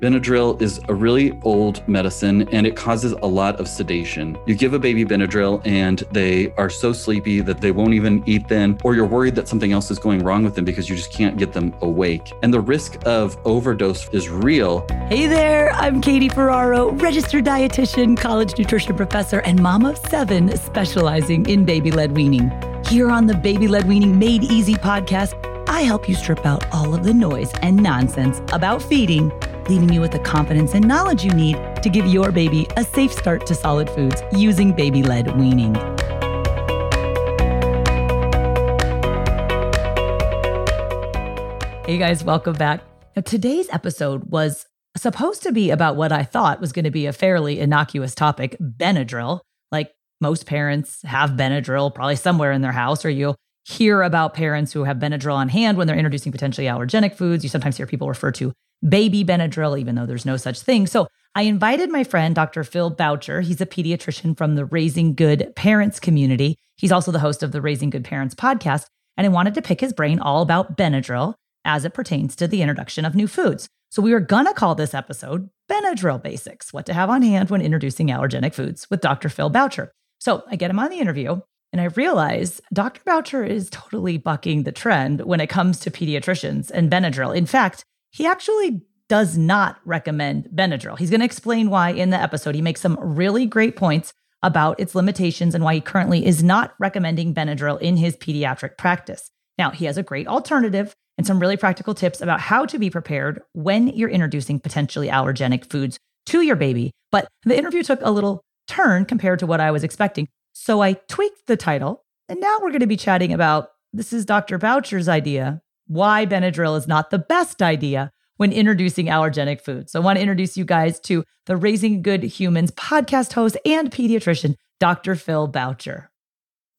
Benadryl is a really old medicine and it causes a lot of sedation. You give a baby Benadryl and they are so sleepy that they won't even eat then, or you're worried that something else is going wrong with them because you just can't get them awake. And the risk of overdose is real. Hey there, I'm Katie Ferraro, registered dietitian, college nutrition professor, and mom of seven specializing in baby led weaning. Here on the Baby Led Weaning Made Easy podcast, I help you strip out all of the noise and nonsense about feeding leaving you with the confidence and knowledge you need to give your baby a safe start to solid foods using baby led weaning. Hey guys, welcome back. Now, today's episode was supposed to be about what I thought was going to be a fairly innocuous topic Benadryl. Like most parents have Benadryl probably somewhere in their house, or you hear about parents who have Benadryl on hand when they're introducing potentially allergenic foods. You sometimes hear people refer to baby Benadryl, even though there's no such thing. So I invited my friend, Dr. Phil Boucher. He's a pediatrician from the Raising Good Parents community. He's also the host of the Raising Good Parents podcast. And I wanted to pick his brain all about Benadryl as it pertains to the introduction of new foods. So we were going to call this episode Benadryl Basics What to Have on Hand When Introducing Allergenic Foods with Dr. Phil Boucher. So I get him on the interview. And I realize Dr. Boucher is totally bucking the trend when it comes to pediatricians and Benadryl. In fact, he actually does not recommend Benadryl. He's going to explain why in the episode. He makes some really great points about its limitations and why he currently is not recommending Benadryl in his pediatric practice. Now, he has a great alternative and some really practical tips about how to be prepared when you're introducing potentially allergenic foods to your baby. But the interview took a little turn compared to what I was expecting. So I tweaked the title, and now we're going to be chatting about this is Dr. Boucher's idea why Benadryl is not the best idea when introducing allergenic foods. So I want to introduce you guys to the Raising Good Humans podcast host and pediatrician, Dr. Phil Boucher.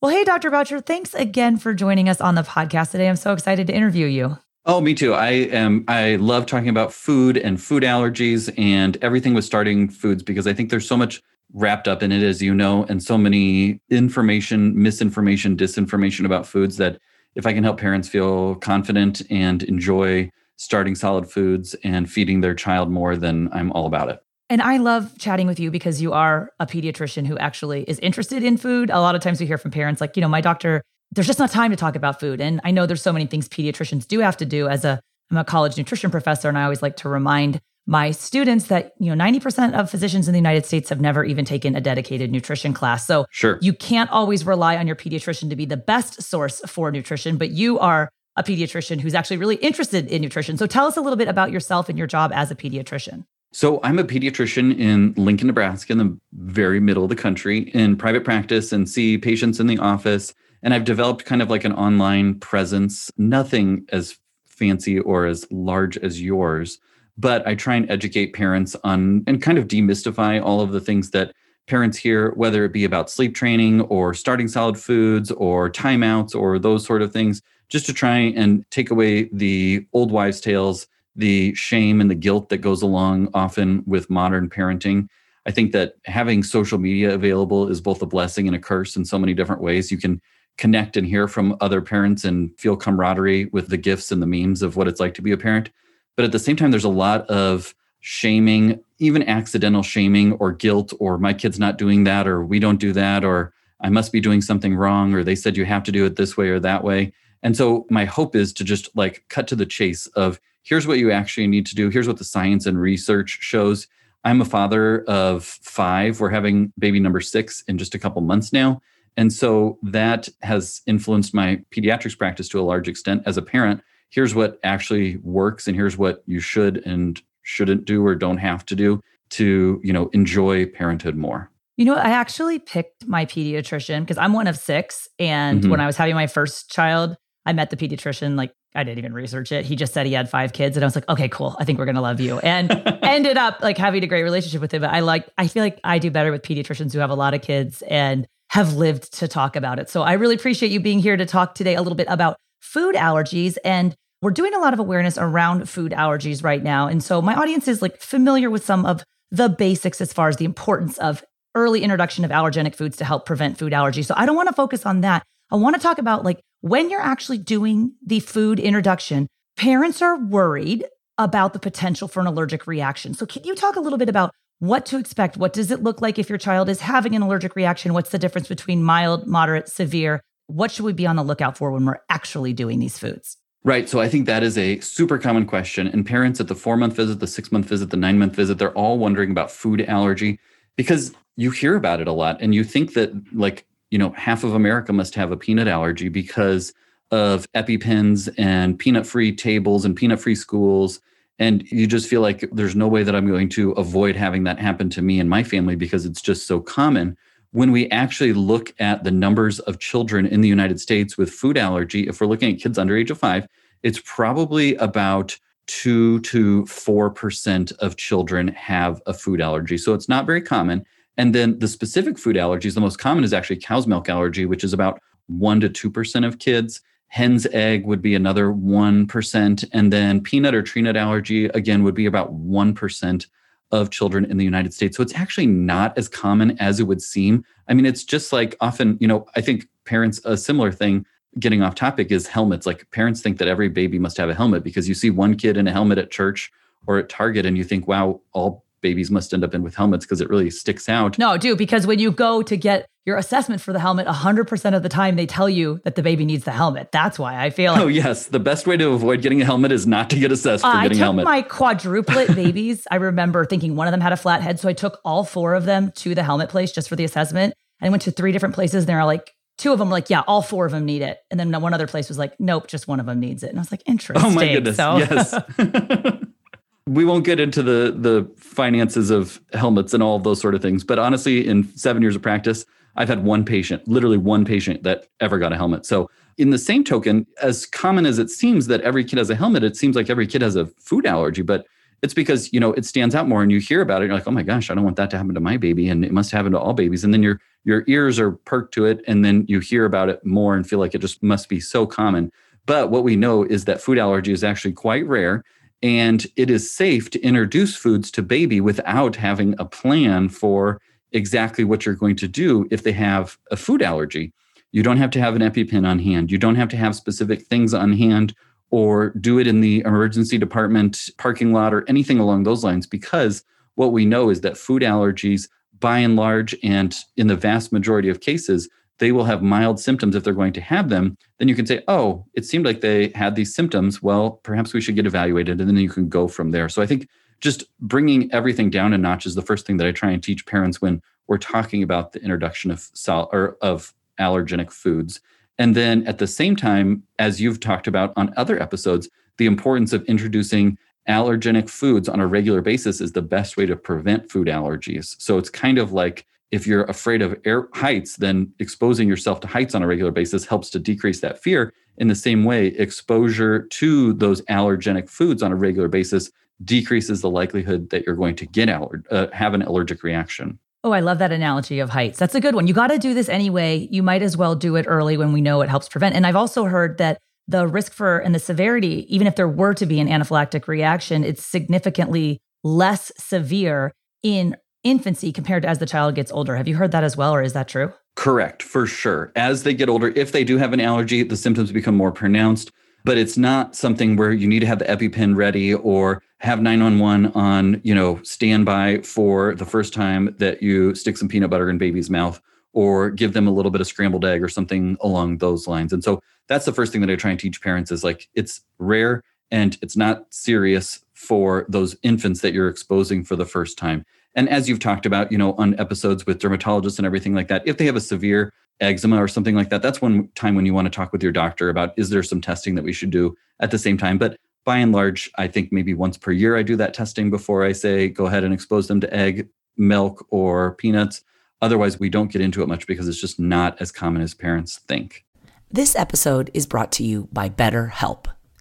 Well, hey, Dr. Boucher, thanks again for joining us on the podcast today. I'm so excited to interview you. Oh, me too. I am. I love talking about food and food allergies and everything with starting foods because I think there's so much wrapped up in it, as you know, and so many information, misinformation, disinformation about foods that if I can help parents feel confident and enjoy starting solid foods and feeding their child more, then I'm all about it. And I love chatting with you because you are a pediatrician who actually is interested in food. A lot of times we hear from parents like, you know, my doctor, there's just not time to talk about food. And I know there's so many things pediatricians do have to do as a I'm a college nutrition professor and I always like to remind my students that you know 90% of physicians in the United States have never even taken a dedicated nutrition class. So sure. you can't always rely on your pediatrician to be the best source for nutrition, but you are a pediatrician who's actually really interested in nutrition. So tell us a little bit about yourself and your job as a pediatrician. So I'm a pediatrician in Lincoln, Nebraska, in the very middle of the country in private practice and see patients in the office. And I've developed kind of like an online presence, nothing as fancy or as large as yours but I try and educate parents on and kind of demystify all of the things that parents hear, whether it be about sleep training or starting solid foods or timeouts or those sort of things, just to try and take away the old wives' tales, the shame and the guilt that goes along often with modern parenting. I think that having social media available is both a blessing and a curse in so many different ways. You can connect and hear from other parents and feel camaraderie with the gifts and the memes of what it's like to be a parent. But at the same time, there's a lot of shaming, even accidental shaming or guilt, or my kid's not doing that, or we don't do that, or I must be doing something wrong, or they said you have to do it this way or that way. And so my hope is to just like cut to the chase of here's what you actually need to do. Here's what the science and research shows. I'm a father of five. We're having baby number six in just a couple months now. And so that has influenced my pediatrics practice to a large extent as a parent. Here's what actually works and here's what you should and shouldn't do or don't have to do to, you know, enjoy parenthood more. You know, I actually picked my pediatrician because I'm one of six. And mm-hmm. when I was having my first child, I met the pediatrician like I didn't even research it. He just said he had five kids, and I was like, okay, cool. I think we're gonna love you. And ended up like having a great relationship with him. But I like, I feel like I do better with pediatricians who have a lot of kids and have lived to talk about it. So I really appreciate you being here to talk today a little bit about food allergies. And we're doing a lot of awareness around food allergies right now. And so my audience is like familiar with some of the basics as far as the importance of early introduction of allergenic foods to help prevent food allergies. So I don't want to focus on that. I want to talk about like when you're actually doing the food introduction, parents are worried about the potential for an allergic reaction. So can you talk a little bit about what to expect? What does it look like if your child is having an allergic reaction? What's the difference between mild, moderate, severe? What should we be on the lookout for when we're actually doing these foods? Right. So I think that is a super common question. And parents at the four month visit, the six month visit, the nine month visit, they're all wondering about food allergy because you hear about it a lot and you think that like you know half of america must have a peanut allergy because of epipens and peanut free tables and peanut free schools and you just feel like there's no way that i'm going to avoid having that happen to me and my family because it's just so common when we actually look at the numbers of children in the united states with food allergy if we're looking at kids under age of 5 it's probably about 2 to 4% of children have a food allergy so it's not very common and then the specific food allergies, the most common is actually cow's milk allergy, which is about 1% to 2% of kids. Hen's egg would be another 1%. And then peanut or tree nut allergy, again, would be about 1% of children in the United States. So it's actually not as common as it would seem. I mean, it's just like often, you know, I think parents, a similar thing getting off topic is helmets. Like parents think that every baby must have a helmet because you see one kid in a helmet at church or at Target and you think, wow, all babies must end up in with helmets because it really sticks out. No, do because when you go to get your assessment for the helmet, 100% of the time they tell you that the baby needs the helmet. That's why I feel like. Oh, yes. The best way to avoid getting a helmet is not to get assessed for uh, getting a helmet. I took my quadruplet babies. I remember thinking one of them had a flat head. So I took all four of them to the helmet place just for the assessment. And I went to three different places and they were like, two of them were like, yeah, all four of them need it. And then one other place was like, nope, just one of them needs it. And I was like, interesting. Oh, my goodness. So. Yes. we won't get into the the finances of helmets and all of those sort of things but honestly in seven years of practice i've had one patient literally one patient that ever got a helmet. So in the same token as common as it seems that every kid has a helmet it seems like every kid has a food allergy but it's because you know it stands out more and you hear about it you're like oh my gosh i don't want that to happen to my baby and it must happen to all babies and then your your ears are perked to it and then you hear about it more and feel like it just must be so common. But what we know is that food allergy is actually quite rare and it is safe to introduce foods to baby without having a plan for exactly what you're going to do if they have a food allergy. You don't have to have an EpiPen on hand. You don't have to have specific things on hand or do it in the emergency department parking lot or anything along those lines because what we know is that food allergies by and large and in the vast majority of cases they will have mild symptoms if they're going to have them, then you can say, oh, it seemed like they had these symptoms. Well, perhaps we should get evaluated. And then you can go from there. So I think just bringing everything down a notch is the first thing that I try and teach parents when we're talking about the introduction of sol- or of allergenic foods. And then at the same time, as you've talked about on other episodes, the importance of introducing allergenic foods on a regular basis is the best way to prevent food allergies. So it's kind of like if you're afraid of air heights, then exposing yourself to heights on a regular basis helps to decrease that fear. In the same way, exposure to those allergenic foods on a regular basis decreases the likelihood that you're going to get aller- uh, have an allergic reaction. Oh, I love that analogy of heights. That's a good one. You got to do this anyway. You might as well do it early when we know it helps prevent. And I've also heard that the risk for and the severity, even if there were to be an anaphylactic reaction, it's significantly less severe in infancy compared to as the child gets older. Have you heard that as well, or is that true? Correct, for sure. As they get older, if they do have an allergy, the symptoms become more pronounced, but it's not something where you need to have the EpiPen ready or have 911 on, you know, standby for the first time that you stick some peanut butter in baby's mouth or give them a little bit of scrambled egg or something along those lines. And so that's the first thing that I try and teach parents is like it's rare and it's not serious for those infants that you're exposing for the first time. And as you've talked about, you know, on episodes with dermatologists and everything like that, if they have a severe eczema or something like that, that's one time when you want to talk with your doctor about is there some testing that we should do at the same time. But by and large, I think maybe once per year I do that testing before I say go ahead and expose them to egg, milk, or peanuts. Otherwise, we don't get into it much because it's just not as common as parents think. This episode is brought to you by BetterHelp.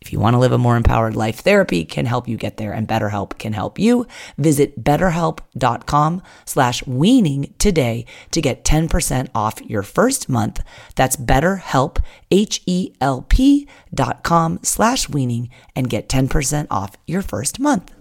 if you want to live a more empowered life, therapy can help you get there and BetterHelp can help you. Visit betterhelp.com slash weaning today to get 10% off your first month. That's betterhelp, H-E-L-P dot com slash weaning and get 10% off your first month.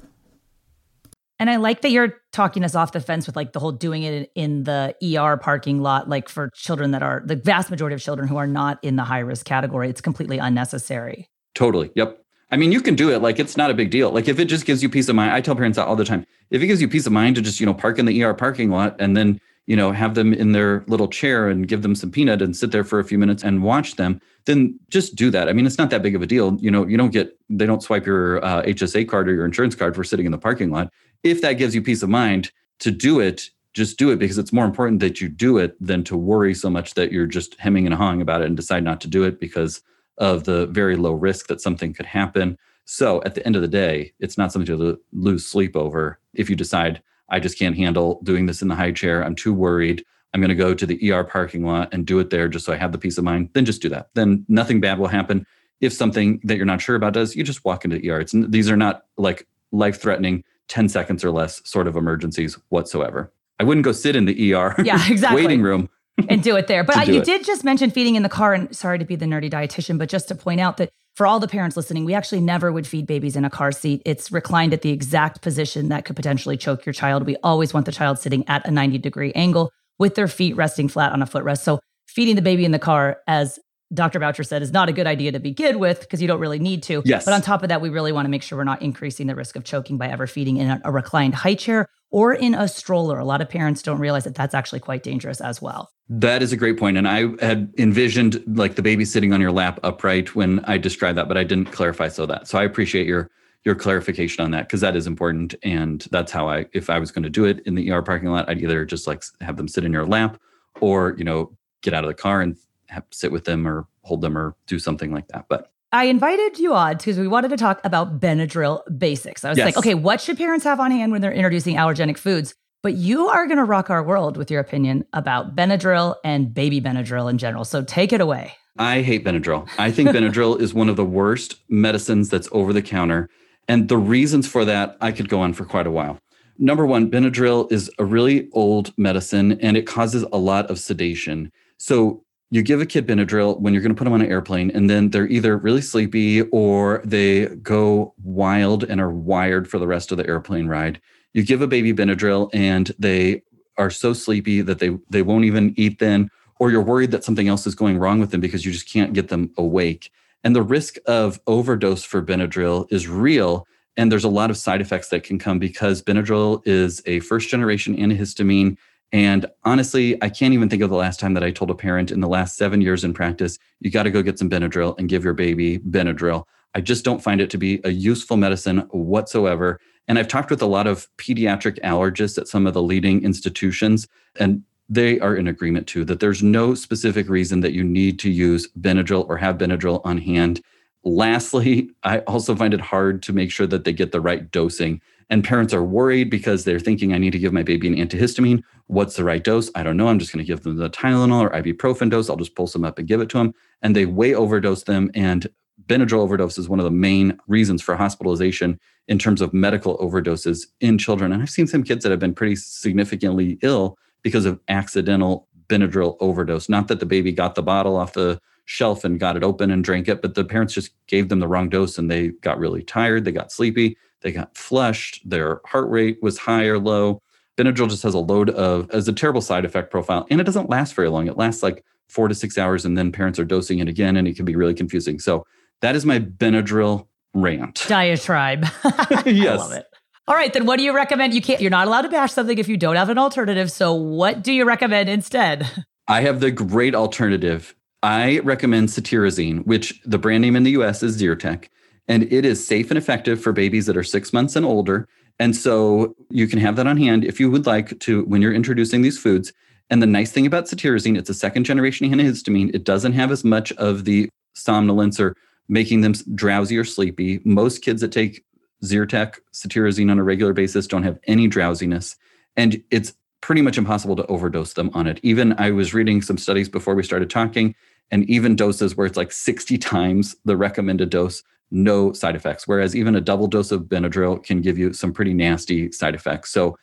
And I like that you're talking us off the fence with like the whole doing it in the ER parking lot, like for children that are the vast majority of children who are not in the high risk category. It's completely unnecessary. Totally. Yep. I mean, you can do it. Like it's not a big deal. Like if it just gives you peace of mind, I tell parents that all the time. If it gives you peace of mind to just, you know, park in the ER parking lot and then, you know, have them in their little chair and give them some peanut and sit there for a few minutes and watch them, then just do that. I mean, it's not that big of a deal. You know, you don't get, they don't swipe your uh, HSA card or your insurance card for sitting in the parking lot. If that gives you peace of mind to do it, just do it because it's more important that you do it than to worry so much that you're just hemming and hawing about it and decide not to do it because of the very low risk that something could happen. So at the end of the day, it's not something to lose sleep over. If you decide, I just can't handle doing this in the high chair, I'm too worried, I'm going to go to the ER parking lot and do it there just so I have the peace of mind, then just do that. Then nothing bad will happen. If something that you're not sure about does, you just walk into the ER. It's, these are not like life threatening, 10 seconds or less sort of emergencies whatsoever. I wouldn't go sit in the ER yeah, exactly. waiting room and do it there. But you it. did just mention feeding in the car, and sorry to be the nerdy dietitian, but just to point out that for all the parents listening, we actually never would feed babies in a car seat. It's reclined at the exact position that could potentially choke your child. We always want the child sitting at a 90 degree angle with their feet resting flat on a footrest. So feeding the baby in the car, as Dr. Boucher said, is not a good idea to begin with because you don't really need to. Yes. But on top of that, we really want to make sure we're not increasing the risk of choking by ever feeding in a, a reclined high chair or in a stroller. A lot of parents don't realize that that's actually quite dangerous as well. That is a great point. And I had envisioned like the baby sitting on your lap upright when I described that, but I didn't clarify so that. So I appreciate your your clarification on that because that is important. And that's how I, if I was going to do it in the ER parking lot, I'd either just like have them sit in your lap or, you know, get out of the car and have, sit with them or hold them or do something like that. But I invited you on because we wanted to talk about Benadryl basics. I was yes. like, okay, what should parents have on hand when they're introducing allergenic foods? But you are going to rock our world with your opinion about Benadryl and baby Benadryl in general. So take it away. I hate Benadryl. I think Benadryl is one of the worst medicines that's over the counter. And the reasons for that, I could go on for quite a while. Number one, Benadryl is a really old medicine and it causes a lot of sedation. So you give a kid Benadryl when you're going to put them on an airplane, and then they're either really sleepy or they go wild and are wired for the rest of the airplane ride you give a baby Benadryl and they are so sleepy that they they won't even eat then or you're worried that something else is going wrong with them because you just can't get them awake. And the risk of overdose for Benadryl is real and there's a lot of side effects that can come because Benadryl is a first generation antihistamine and honestly, I can't even think of the last time that I told a parent in the last 7 years in practice, you got to go get some Benadryl and give your baby Benadryl. I just don't find it to be a useful medicine whatsoever. And I've talked with a lot of pediatric allergists at some of the leading institutions, and they are in agreement too that there's no specific reason that you need to use Benadryl or have Benadryl on hand. Lastly, I also find it hard to make sure that they get the right dosing. And parents are worried because they're thinking, I need to give my baby an antihistamine. What's the right dose? I don't know. I'm just going to give them the Tylenol or ibuprofen dose. I'll just pull some up and give it to them. And they way overdose them. And Benadryl overdose is one of the main reasons for hospitalization in terms of medical overdoses in children. And I've seen some kids that have been pretty significantly ill because of accidental Benadryl overdose. Not that the baby got the bottle off the shelf and got it open and drank it, but the parents just gave them the wrong dose and they got really tired, they got sleepy, they got flushed, their heart rate was high or low. Benadryl just has a load of as a terrible side effect profile and it doesn't last very long. It lasts like 4 to 6 hours and then parents are dosing it again and it can be really confusing. So that is my Benadryl rant. Diatribe. yes. I love it. All right, then what do you recommend? You can't you're not allowed to bash something if you don't have an alternative. So what do you recommend instead? I have the great alternative. I recommend cetirizine, which the brand name in the US is Zyrtec, and it is safe and effective for babies that are 6 months and older. And so you can have that on hand if you would like to when you're introducing these foods. And the nice thing about cetirizine, it's a second generation antihistamine. It doesn't have as much of the somnolence or making them drowsy or sleepy. Most kids that take Zyrtec, cetirizine on a regular basis don't have any drowsiness. And it's pretty much impossible to overdose them on it. Even I was reading some studies before we started talking, and even doses where it's like 60 times the recommended dose, no side effects. Whereas even a double dose of Benadryl can give you some pretty nasty side effects. So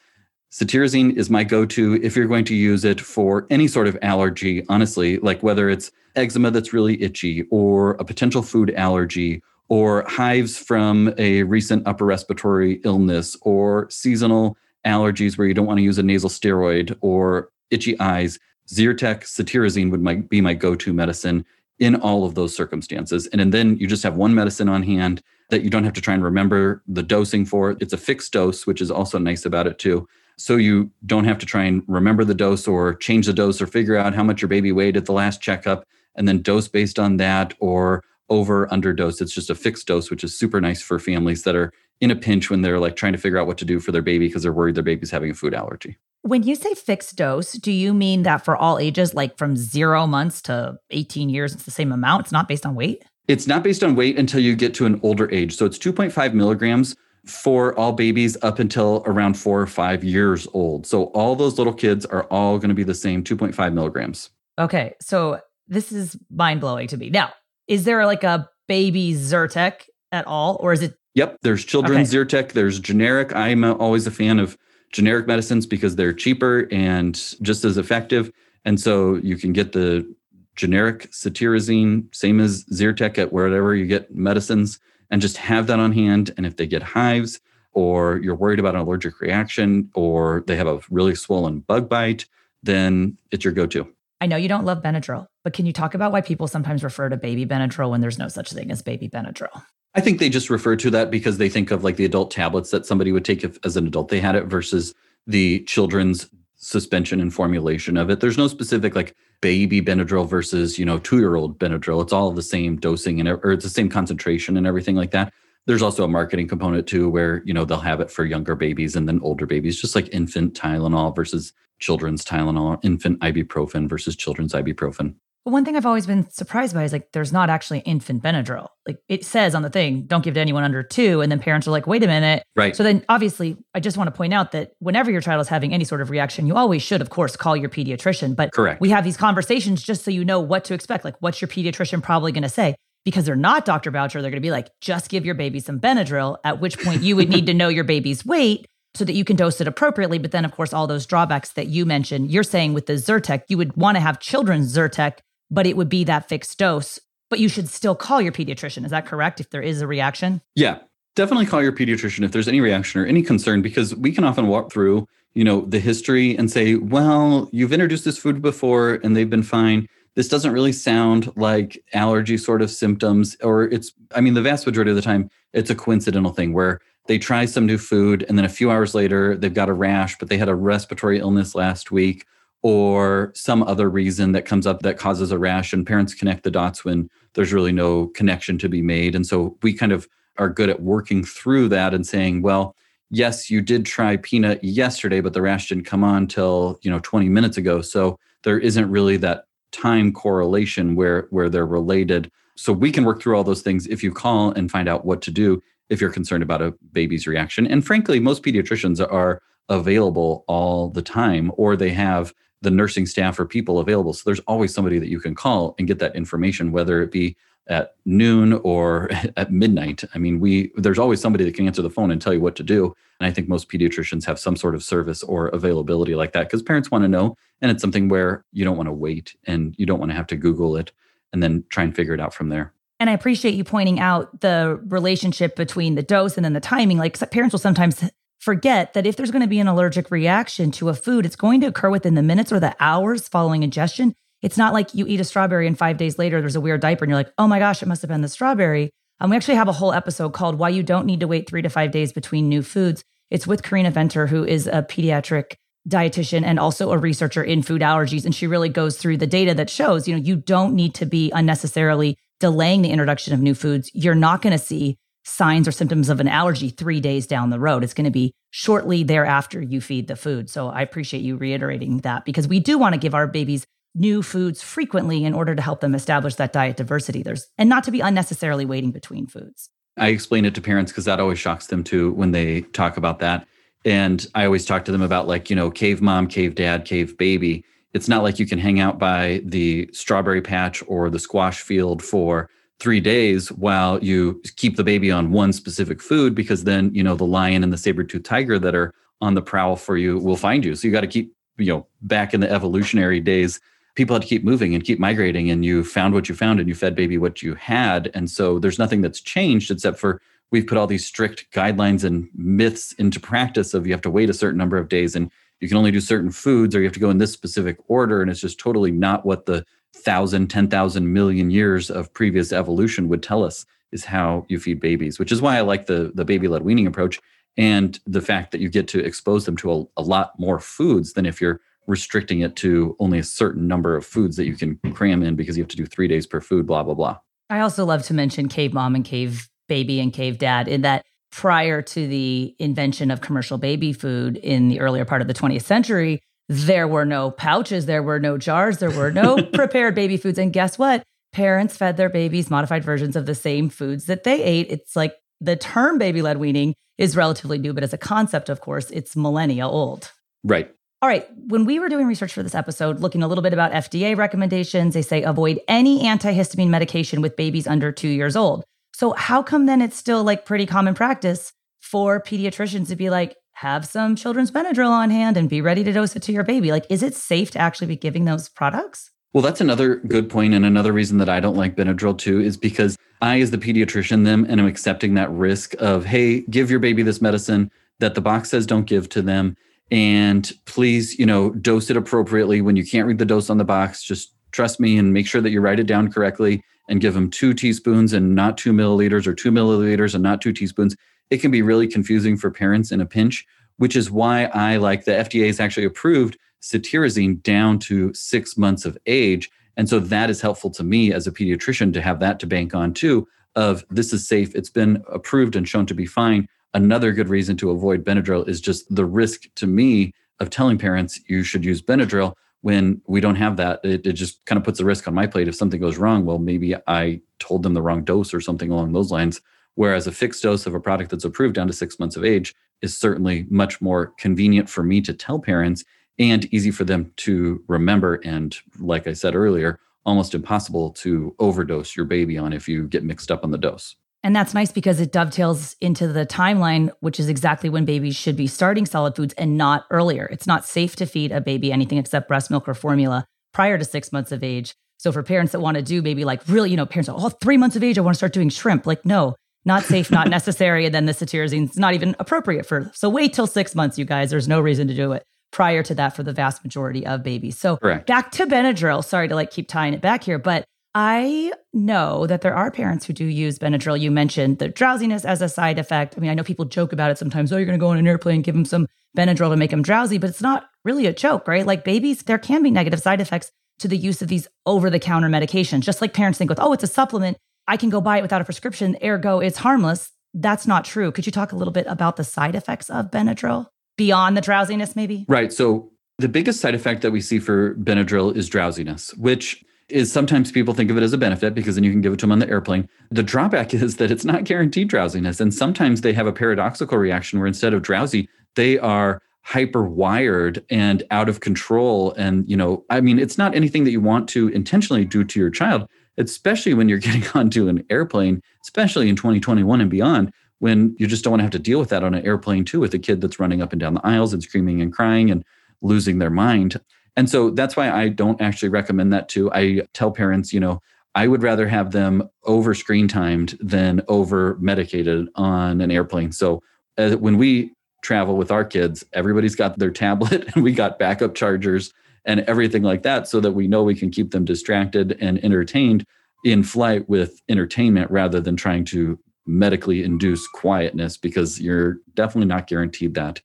cetirizine is my go-to if you're going to use it for any sort of allergy, honestly, like whether it's eczema that's really itchy or a potential food allergy or hives from a recent upper respiratory illness or seasonal allergies where you don't want to use a nasal steroid or itchy eyes. Zyrtec, cetirizine would my, be my go-to medicine in all of those circumstances. And, and then you just have one medicine on hand that you don't have to try and remember the dosing for. It's a fixed dose, which is also nice about it too. So you don't have to try and remember the dose or change the dose or figure out how much your baby weighed at the last checkup and then dose based on that or over underdose. It's just a fixed dose, which is super nice for families that are in a pinch when they're like trying to figure out what to do for their baby because they're worried their baby's having a food allergy. When you say fixed dose, do you mean that for all ages, like from zero months to 18 years, it's the same amount? It's not based on weight? It's not based on weight until you get to an older age. So it's 2.5 milligrams for all babies up until around four or five years old. So all those little kids are all going to be the same 2.5 milligrams. Okay. So this is mind blowing to me. Now, is there like a baby Zyrtec at all, or is it? Yep, there's children's okay. Zyrtec. There's generic. I'm always a fan of generic medicines because they're cheaper and just as effective. And so you can get the generic cetirizine, same as Zyrtec at wherever you get medicines, and just have that on hand. And if they get hives, or you're worried about an allergic reaction, or they have a really swollen bug bite, then it's your go to. I know you don't love Benadryl, but can you talk about why people sometimes refer to baby Benadryl when there's no such thing as baby Benadryl? I think they just refer to that because they think of like the adult tablets that somebody would take if, as an adult they had it versus the children's suspension and formulation of it. There's no specific like baby Benadryl versus, you know, two year old Benadryl. It's all the same dosing and or it's the same concentration and everything like that. There's also a marketing component too, where, you know, they'll have it for younger babies and then older babies, just like infant Tylenol versus children's Tylenol, infant ibuprofen versus children's ibuprofen. But one thing I've always been surprised by is like there's not actually infant Benadryl. Like it says on the thing, don't give to anyone under two. And then parents are like, wait a minute. Right. So then obviously, I just want to point out that whenever your child is having any sort of reaction, you always should, of course, call your pediatrician. But correct. We have these conversations just so you know what to expect. Like, what's your pediatrician probably going to say? Because they're not Dr. Boucher, they're going to be like, just give your baby some Benadryl, at which point you would need to know your baby's weight so that you can dose it appropriately. But then, of course, all those drawbacks that you mentioned, you're saying with the Zyrtec, you would want to have children's Zyrtec, but it would be that fixed dose. But you should still call your pediatrician. Is that correct? If there is a reaction? Yeah, definitely call your pediatrician if there's any reaction or any concern, because we can often walk through, you know, the history and say, well, you've introduced this food before and they've been fine. This doesn't really sound like allergy sort of symptoms, or it's, I mean, the vast majority of the time, it's a coincidental thing where they try some new food and then a few hours later they've got a rash but they had a respiratory illness last week or some other reason that comes up that causes a rash and parents connect the dots when there's really no connection to be made. And so we kind of are good at working through that and saying well yes you did try peanut yesterday but the rash didn't come on till you know 20 minutes ago. So there isn't really that time correlation where where they're related. So we can work through all those things if you call and find out what to do if you're concerned about a baby's reaction. And frankly, most pediatricians are available all the time, or they have the nursing staff or people available. So there's always somebody that you can call and get that information, whether it be at noon or at midnight. I mean, we there's always somebody that can answer the phone and tell you what to do. And I think most pediatricians have some sort of service or availability like that because parents want to know. And it's something where you don't want to wait and you don't want to have to Google it and then try and figure it out from there. And I appreciate you pointing out the relationship between the dose and then the timing. Like parents will sometimes forget that if there's going to be an allergic reaction to a food, it's going to occur within the minutes or the hours following ingestion. It's not like you eat a strawberry and five days later there's a weird diaper and you're like, oh my gosh, it must have been the strawberry. Um, we actually have a whole episode called Why You Don't Need to Wait Three to Five Days Between New Foods. It's with Carina Venter, who is a pediatric dietitian and also a researcher in food allergies. And she really goes through the data that shows, you know, you don't need to be unnecessarily delaying the introduction of new foods. You're not going to see signs or symptoms of an allergy three days down the road. It's going to be shortly thereafter you feed the food. So I appreciate you reiterating that because we do want to give our babies new foods frequently in order to help them establish that diet diversity. There's and not to be unnecessarily waiting between foods. I explain it to parents because that always shocks them too when they talk about that. And I always talk to them about like, you know, cave mom, cave dad, cave baby. It's not like you can hang out by the strawberry patch or the squash field for three days while you keep the baby on one specific food because then, you know, the lion and the saber-tooth tiger that are on the prowl for you will find you. So you got to keep, you know, back in the evolutionary days people had to keep moving and keep migrating and you found what you found and you fed baby what you had and so there's nothing that's changed except for we've put all these strict guidelines and myths into practice of you have to wait a certain number of days and you can only do certain foods or you have to go in this specific order and it's just totally not what the thousand ten thousand million years of previous evolution would tell us is how you feed babies which is why i like the the baby led weaning approach and the fact that you get to expose them to a, a lot more foods than if you're restricting it to only a certain number of foods that you can cram in because you have to do three days per food, blah, blah, blah. I also love to mention cave mom and cave baby and cave dad in that prior to the invention of commercial baby food in the earlier part of the 20th century, there were no pouches, there were no jars, there were no prepared baby foods. And guess what? Parents fed their babies modified versions of the same foods that they ate. It's like the term baby led weaning is relatively new, but as a concept, of course, it's millennia old. Right. All right. When we were doing research for this episode, looking a little bit about FDA recommendations, they say avoid any antihistamine medication with babies under two years old. So, how come then it's still like pretty common practice for pediatricians to be like, have some children's Benadryl on hand and be ready to dose it to your baby? Like, is it safe to actually be giving those products? Well, that's another good point, and another reason that I don't like Benadryl too is because I, as the pediatrician, them and I'm accepting that risk of, hey, give your baby this medicine that the box says don't give to them and please you know dose it appropriately when you can't read the dose on the box just trust me and make sure that you write it down correctly and give them two teaspoons and not two milliliters or two milliliters and not two teaspoons it can be really confusing for parents in a pinch which is why i like the fda has actually approved cetirizine down to six months of age and so that is helpful to me as a pediatrician to have that to bank on too of this is safe it's been approved and shown to be fine Another good reason to avoid Benadryl is just the risk to me of telling parents you should use Benadryl when we don't have that. It, it just kind of puts a risk on my plate. If something goes wrong, well, maybe I told them the wrong dose or something along those lines. Whereas a fixed dose of a product that's approved down to six months of age is certainly much more convenient for me to tell parents and easy for them to remember. And like I said earlier, almost impossible to overdose your baby on if you get mixed up on the dose. And that's nice because it dovetails into the timeline, which is exactly when babies should be starting solid foods and not earlier. It's not safe to feed a baby anything except breast milk or formula prior to six months of age. So for parents that want to do maybe like really, you know, parents are, oh, three months of age, I want to start doing shrimp. Like, no, not safe, not necessary. And then the cetirizine is not even appropriate for. So wait till six months, you guys. There's no reason to do it prior to that for the vast majority of babies. So Correct. back to Benadryl. Sorry to like keep tying it back here, but I know that there are parents who do use Benadryl. You mentioned the drowsiness as a side effect. I mean, I know people joke about it sometimes. Oh, you're going to go on an airplane, give them some Benadryl to make them drowsy, but it's not really a joke, right? Like babies, there can be negative side effects to the use of these over the counter medications. Just like parents think with, oh, it's a supplement. I can go buy it without a prescription, ergo, it's harmless. That's not true. Could you talk a little bit about the side effects of Benadryl beyond the drowsiness, maybe? Right. So, the biggest side effect that we see for Benadryl is drowsiness, which is sometimes people think of it as a benefit because then you can give it to them on the airplane. The drawback is that it's not guaranteed drowsiness. And sometimes they have a paradoxical reaction where instead of drowsy, they are hyper wired and out of control. And, you know, I mean, it's not anything that you want to intentionally do to your child. Especially when you're getting onto an airplane, especially in 2021 and beyond, when you just don't want to have to deal with that on an airplane too, with a kid that's running up and down the aisles and screaming and crying and losing their mind. And so that's why I don't actually recommend that too. I tell parents, you know, I would rather have them over screen timed than over medicated on an airplane. So uh, when we travel with our kids, everybody's got their tablet and we got backup chargers and everything like that so that we know we can keep them distracted and entertained in flight with entertainment rather than trying to medically induce quietness because you're definitely not guaranteed that.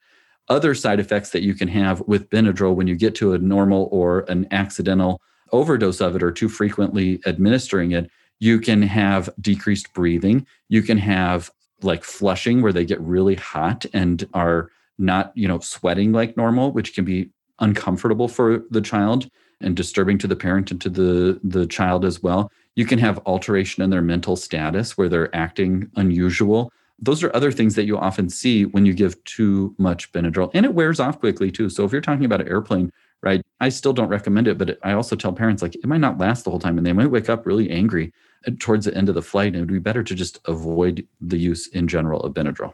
Other side effects that you can have with Benadryl when you get to a normal or an accidental overdose of it or too frequently administering it, you can have decreased breathing. You can have like flushing where they get really hot and are not, you know, sweating like normal, which can be uncomfortable for the child and disturbing to the parent and to the the child as well. You can have alteration in their mental status where they're acting unusual. Those are other things that you often see when you give too much Benadryl, and it wears off quickly too. So if you're talking about an airplane, right, I still don't recommend it, but I also tell parents like it might not last the whole time, and they might wake up really angry uh, towards the end of the flight, and it would be better to just avoid the use in general of Benadryl.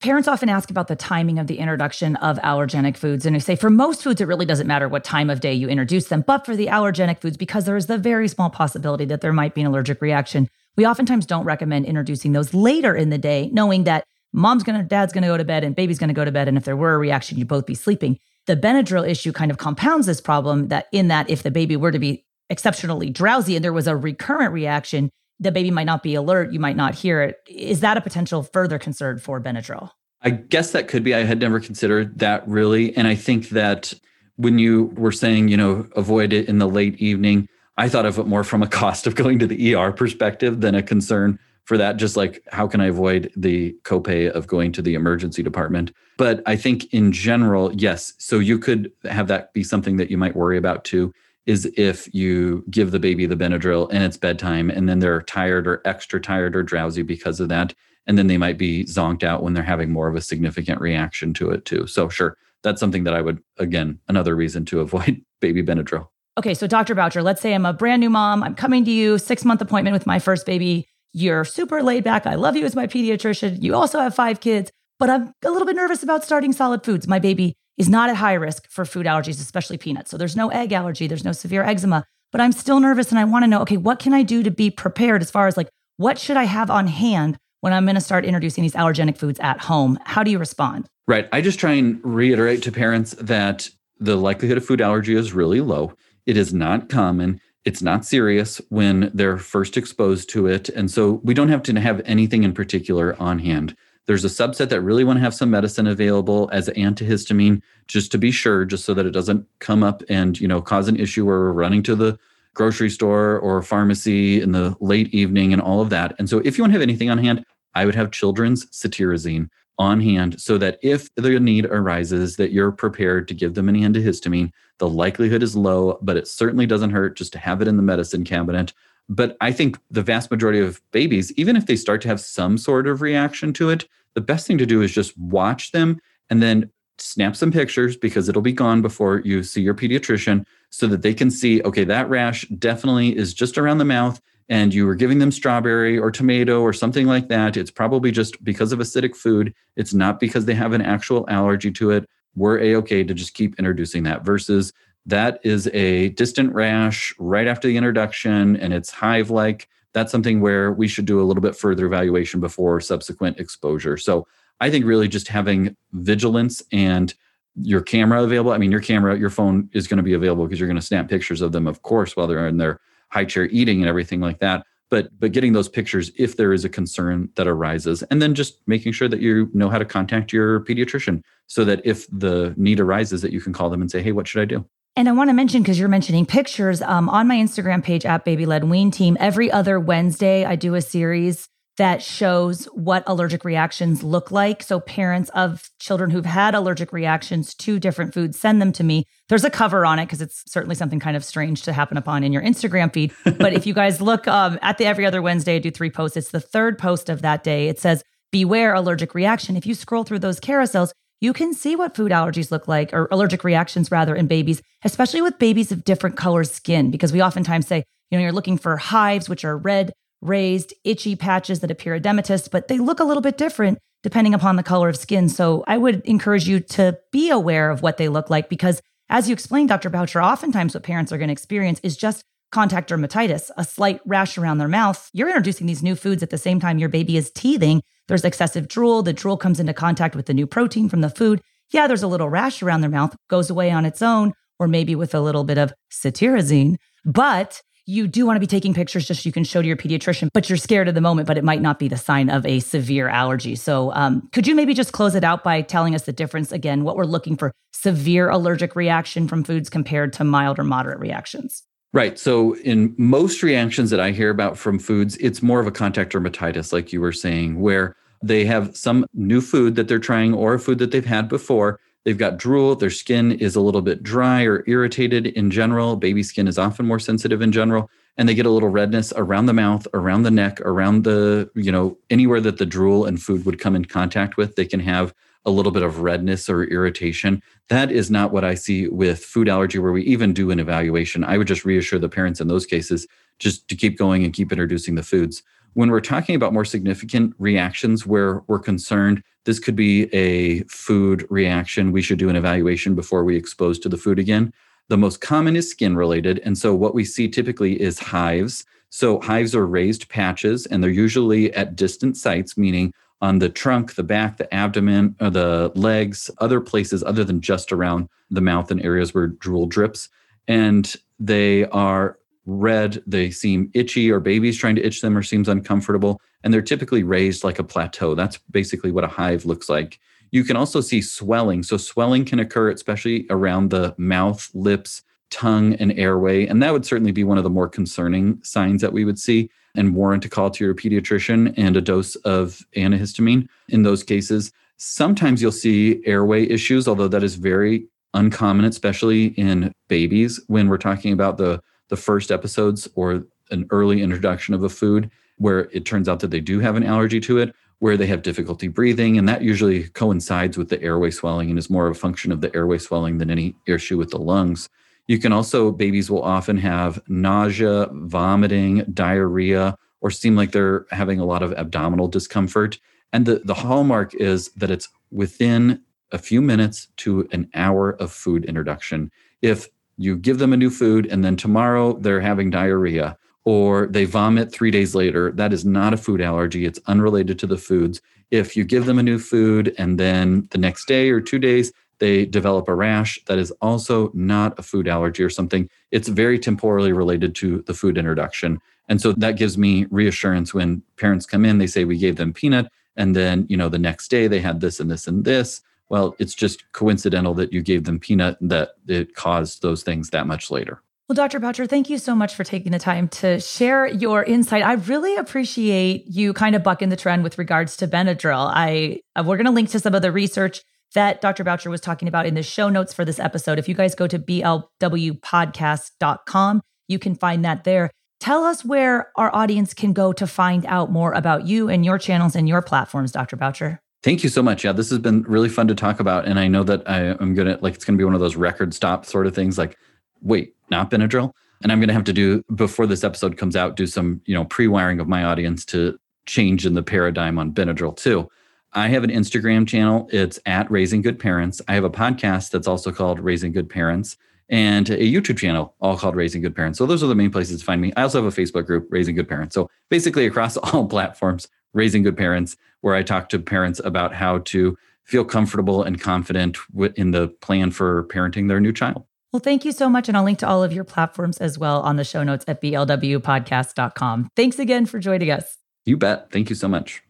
Parents often ask about the timing of the introduction of allergenic foods. And I say for most foods, it really doesn't matter what time of day you introduce them. But for the allergenic foods, because there is the very small possibility that there might be an allergic reaction, we oftentimes don't recommend introducing those later in the day, knowing that mom's gonna, dad's gonna go to bed and baby's gonna go to bed. And if there were a reaction, you'd both be sleeping. The Benadryl issue kind of compounds this problem that in that if the baby were to be exceptionally drowsy and there was a recurrent reaction, the baby might not be alert, you might not hear it. Is that a potential further concern for Benadryl? I guess that could be. I had never considered that really. And I think that when you were saying, you know, avoid it in the late evening, I thought of it more from a cost of going to the ER perspective than a concern for that. Just like, how can I avoid the copay of going to the emergency department? But I think in general, yes. So you could have that be something that you might worry about too is if you give the baby the Benadryl and it's bedtime and then they're tired or extra tired or drowsy because of that. And then they might be zonked out when they're having more of a significant reaction to it too. So, sure, that's something that I would, again, another reason to avoid baby Benadryl. Okay, so Dr. Boucher, let's say I'm a brand new mom. I'm coming to you, six month appointment with my first baby. You're super laid back. I love you as my pediatrician. You also have five kids, but I'm a little bit nervous about starting solid foods. My baby is not at high risk for food allergies, especially peanuts. So there's no egg allergy, there's no severe eczema, but I'm still nervous and I want to know okay, what can I do to be prepared as far as like what should I have on hand when I'm going to start introducing these allergenic foods at home? How do you respond? Right. I just try and reiterate to parents that the likelihood of food allergy is really low. It is not common. It's not serious when they're first exposed to it. And so we don't have to have anything in particular on hand. There's a subset that really want to have some medicine available as antihistamine, just to be sure, just so that it doesn't come up and you know cause an issue where we're running to the grocery store or pharmacy in the late evening and all of that. And so if you want to have anything on hand, I would have children's cetirizine on hand so that if the need arises that you're prepared to give them an antihistamine the likelihood is low but it certainly doesn't hurt just to have it in the medicine cabinet but i think the vast majority of babies even if they start to have some sort of reaction to it the best thing to do is just watch them and then snap some pictures because it'll be gone before you see your pediatrician so that they can see okay that rash definitely is just around the mouth and you were giving them strawberry or tomato or something like that. It's probably just because of acidic food. It's not because they have an actual allergy to it. We're a-okay to just keep introducing that versus that is a distant rash right after the introduction and it's hive like that's something where we should do a little bit further evaluation before subsequent exposure so I think really just having vigilance and your camera available. I mean, your camera, your phone is going to be available because you're going to snap pictures of them, of course, while they're in their high chair eating and everything like that. But but getting those pictures if there is a concern that arises, and then just making sure that you know how to contact your pediatrician so that if the need arises, that you can call them and say, "Hey, what should I do?" And I want to mention because you're mentioning pictures um, on my Instagram page at Baby Led Wean Team. Every other Wednesday, I do a series that shows what allergic reactions look like. So parents of children who've had allergic reactions to different foods send them to me. There's a cover on it because it's certainly something kind of strange to happen upon in your Instagram feed. But if you guys look um, at the every other Wednesday, I do three posts. It's the third post of that day. It says, beware allergic reaction. If you scroll through those carousels, you can see what food allergies look like, or allergic reactions rather, in babies, especially with babies of different color skin, because we oftentimes say, you know, you're looking for hives, which are red, raised, itchy patches that appear edematous, but they look a little bit different depending upon the color of skin. So I would encourage you to be aware of what they look like because, as you explained, Dr. Boucher, oftentimes what parents are going to experience is just contact dermatitis, a slight rash around their mouth. You're introducing these new foods at the same time your baby is teething. There's excessive drool. The drool comes into contact with the new protein from the food. Yeah, there's a little rash around their mouth, goes away on its own, or maybe with a little bit of cetirizine. But you do want to be taking pictures just so you can show to your pediatrician, but you're scared at the moment, but it might not be the sign of a severe allergy. So, um, could you maybe just close it out by telling us the difference again, what we're looking for severe allergic reaction from foods compared to mild or moderate reactions? Right. So, in most reactions that I hear about from foods, it's more of a contact dermatitis, like you were saying, where they have some new food that they're trying or a food that they've had before They've got drool. Their skin is a little bit dry or irritated in general. Baby skin is often more sensitive in general. And they get a little redness around the mouth, around the neck, around the, you know, anywhere that the drool and food would come in contact with. They can have a little bit of redness or irritation. That is not what I see with food allergy, where we even do an evaluation. I would just reassure the parents in those cases just to keep going and keep introducing the foods. When we're talking about more significant reactions where we're concerned this could be a food reaction, we should do an evaluation before we expose to the food again. The most common is skin related. And so what we see typically is hives. So hives are raised patches and they're usually at distant sites, meaning on the trunk, the back, the abdomen, or the legs, other places other than just around the mouth and areas where drool drips. And they are red, they seem itchy, or babies trying to itch them or seems uncomfortable. And they're typically raised like a plateau. That's basically what a hive looks like. You can also see swelling. So, swelling can occur, especially around the mouth, lips, tongue, and airway. And that would certainly be one of the more concerning signs that we would see and warrant a call to your pediatrician and a dose of antihistamine in those cases. Sometimes you'll see airway issues, although that is very uncommon, especially in babies when we're talking about the the first episodes or an early introduction of a food where it turns out that they do have an allergy to it, where they have difficulty breathing. And that usually coincides with the airway swelling and is more of a function of the airway swelling than any issue with the lungs. You can also, babies will often have nausea, vomiting, diarrhea, or seem like they're having a lot of abdominal discomfort. And the, the hallmark is that it's within a few minutes to an hour of food introduction. If you give them a new food and then tomorrow they're having diarrhea or they vomit three days later. That is not a food allergy. It's unrelated to the foods. If you give them a new food and then the next day or two days they develop a rash, that is also not a food allergy or something. It's very temporally related to the food introduction. And so that gives me reassurance when parents come in, they say, We gave them peanut. And then, you know, the next day they had this and this and this well, it's just coincidental that you gave them peanut that it caused those things that much later. Well, Dr. Boucher, thank you so much for taking the time to share your insight. I really appreciate you kind of bucking the trend with regards to Benadryl. I uh, we're going to link to some of the research that Dr. Boucher was talking about in the show notes for this episode. If you guys go to blwpodcast.com, you can find that there. Tell us where our audience can go to find out more about you and your channels and your platforms, Dr. Boucher. Thank you so much. Yeah, this has been really fun to talk about. And I know that I, am going to, like, it's going to be one of those record stop sort of things like, wait, not Benadryl? And I'm going to have to do, before this episode comes out, do some, you know, pre wiring of my audience to change in the paradigm on Benadryl too. I have an Instagram channel. It's at Raising Good Parents. I have a podcast that's also called Raising Good Parents and a YouTube channel all called Raising Good Parents. So those are the main places to find me. I also have a Facebook group, Raising Good Parents. So basically across all platforms, Raising Good Parents, where I talk to parents about how to feel comfortable and confident in the plan for parenting their new child. Well, thank you so much. And I'll link to all of your platforms as well on the show notes at blwpodcast.com. Thanks again for joining us. You bet. Thank you so much.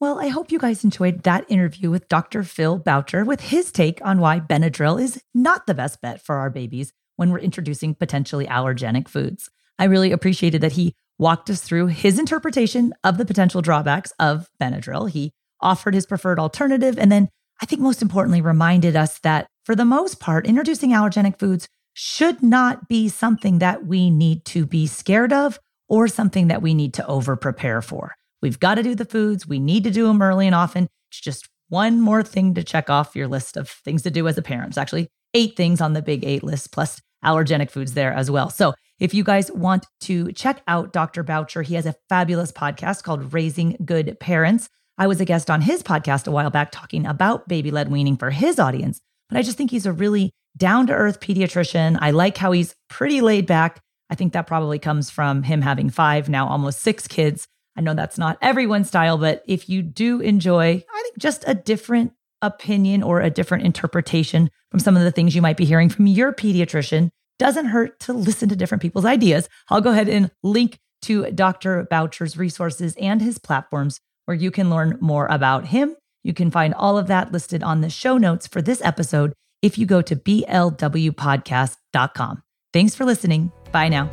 Well, I hope you guys enjoyed that interview with Dr. Phil Boucher with his take on why Benadryl is not the best bet for our babies when we're introducing potentially allergenic foods. I really appreciated that he walked us through his interpretation of the potential drawbacks of Benadryl. He offered his preferred alternative, and then I think most importantly, reminded us that for the most part, introducing allergenic foods should not be something that we need to be scared of or something that we need to over prepare for. We've got to do the foods, we need to do them early and often. It's just one more thing to check off your list of things to do as a parent. It's actually eight things on the big eight list, plus allergenic foods there as well. So if you guys want to check out Dr. Boucher, he has a fabulous podcast called Raising Good Parents. I was a guest on his podcast a while back talking about baby led weaning for his audience, but I just think he's a really down to earth pediatrician. I like how he's pretty laid back. I think that probably comes from him having five, now almost six kids. I know that's not everyone's style, but if you do enjoy, I think just a different opinion or a different interpretation from some of the things you might be hearing from your pediatrician, doesn't hurt to listen to different people's ideas. I'll go ahead and link to Dr. Boucher's resources and his platforms where you can learn more about him. You can find all of that listed on the show notes for this episode if you go to blwpodcast.com. Thanks for listening. Bye now.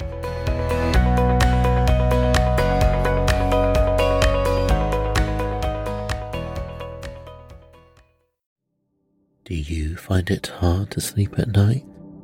Do you find it hard to sleep at night?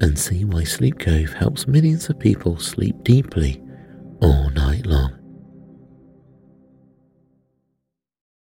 and see why Sleep Cove helps millions of people sleep deeply all night long.